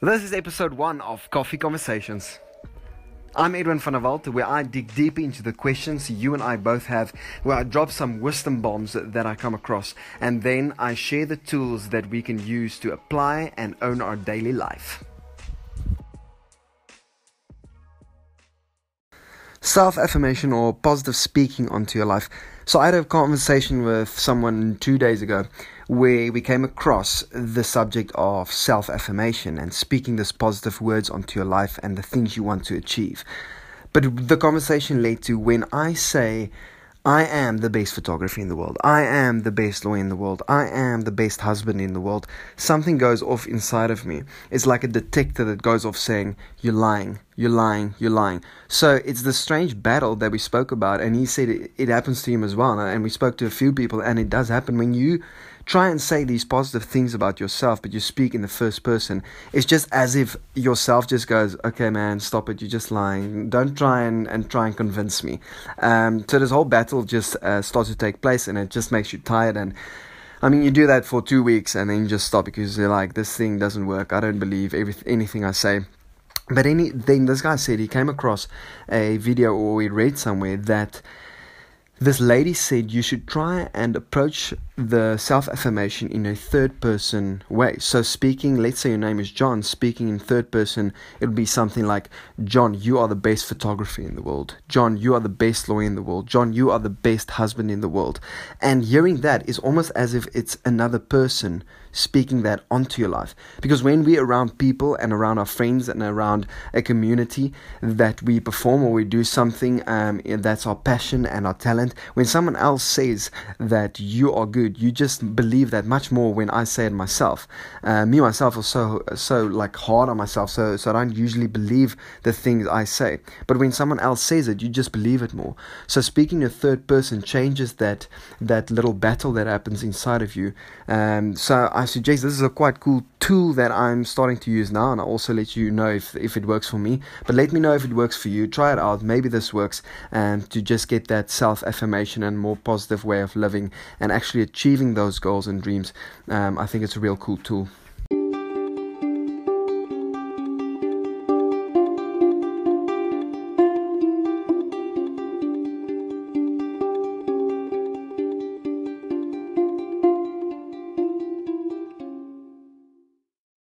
This is episode one of Coffee Conversations. I'm Edwin van der Walt, where I dig deep into the questions you and I both have, where I drop some wisdom bombs that I come across, and then I share the tools that we can use to apply and own our daily life. Self affirmation or positive speaking onto your life. So, I had a conversation with someone two days ago where we came across the subject of self affirmation and speaking these positive words onto your life and the things you want to achieve. But the conversation led to when I say, I am the best photographer in the world. I am the best lawyer in the world. I am the best husband in the world. Something goes off inside of me. It's like a detector that goes off saying, You're lying, you're lying, you're lying. So it's the strange battle that we spoke about. And he said it, it happens to him as well. And we spoke to a few people, and it does happen when you try and say these positive things about yourself, but you speak in the first person, it's just as if yourself just goes, okay, man, stop it, you're just lying. Don't try and, and try and convince me. Um, so this whole battle just uh, starts to take place and it just makes you tired and I mean, you do that for two weeks and then you just stop because you're like, this thing doesn't work. I don't believe anything I say. But any, then this guy said he came across a video or he read somewhere that this lady said you should try and approach the self affirmation in a third person way. So, speaking, let's say your name is John, speaking in third person, it would be something like John, you are the best photographer in the world. John, you are the best lawyer in the world. John, you are the best husband in the world. And hearing that is almost as if it's another person speaking that onto your life. Because when we're around people and around our friends and around a community that we perform or we do something um, that's our passion and our talent, when someone else says that you are good, you just believe that much more when I say it myself. Uh, me myself are so so like hard on myself, so so I don't usually believe the things I say. But when someone else says it, you just believe it more. So speaking in third person changes that that little battle that happens inside of you. Um, so I suggest this is a quite cool tool that I'm starting to use now, and I'll also let you know if, if it works for me. But let me know if it works for you. Try it out. Maybe this works, and um, to just get that self affirmation and more positive way of living and actually achieving those goals and dreams. Um, I think it's a real cool tool.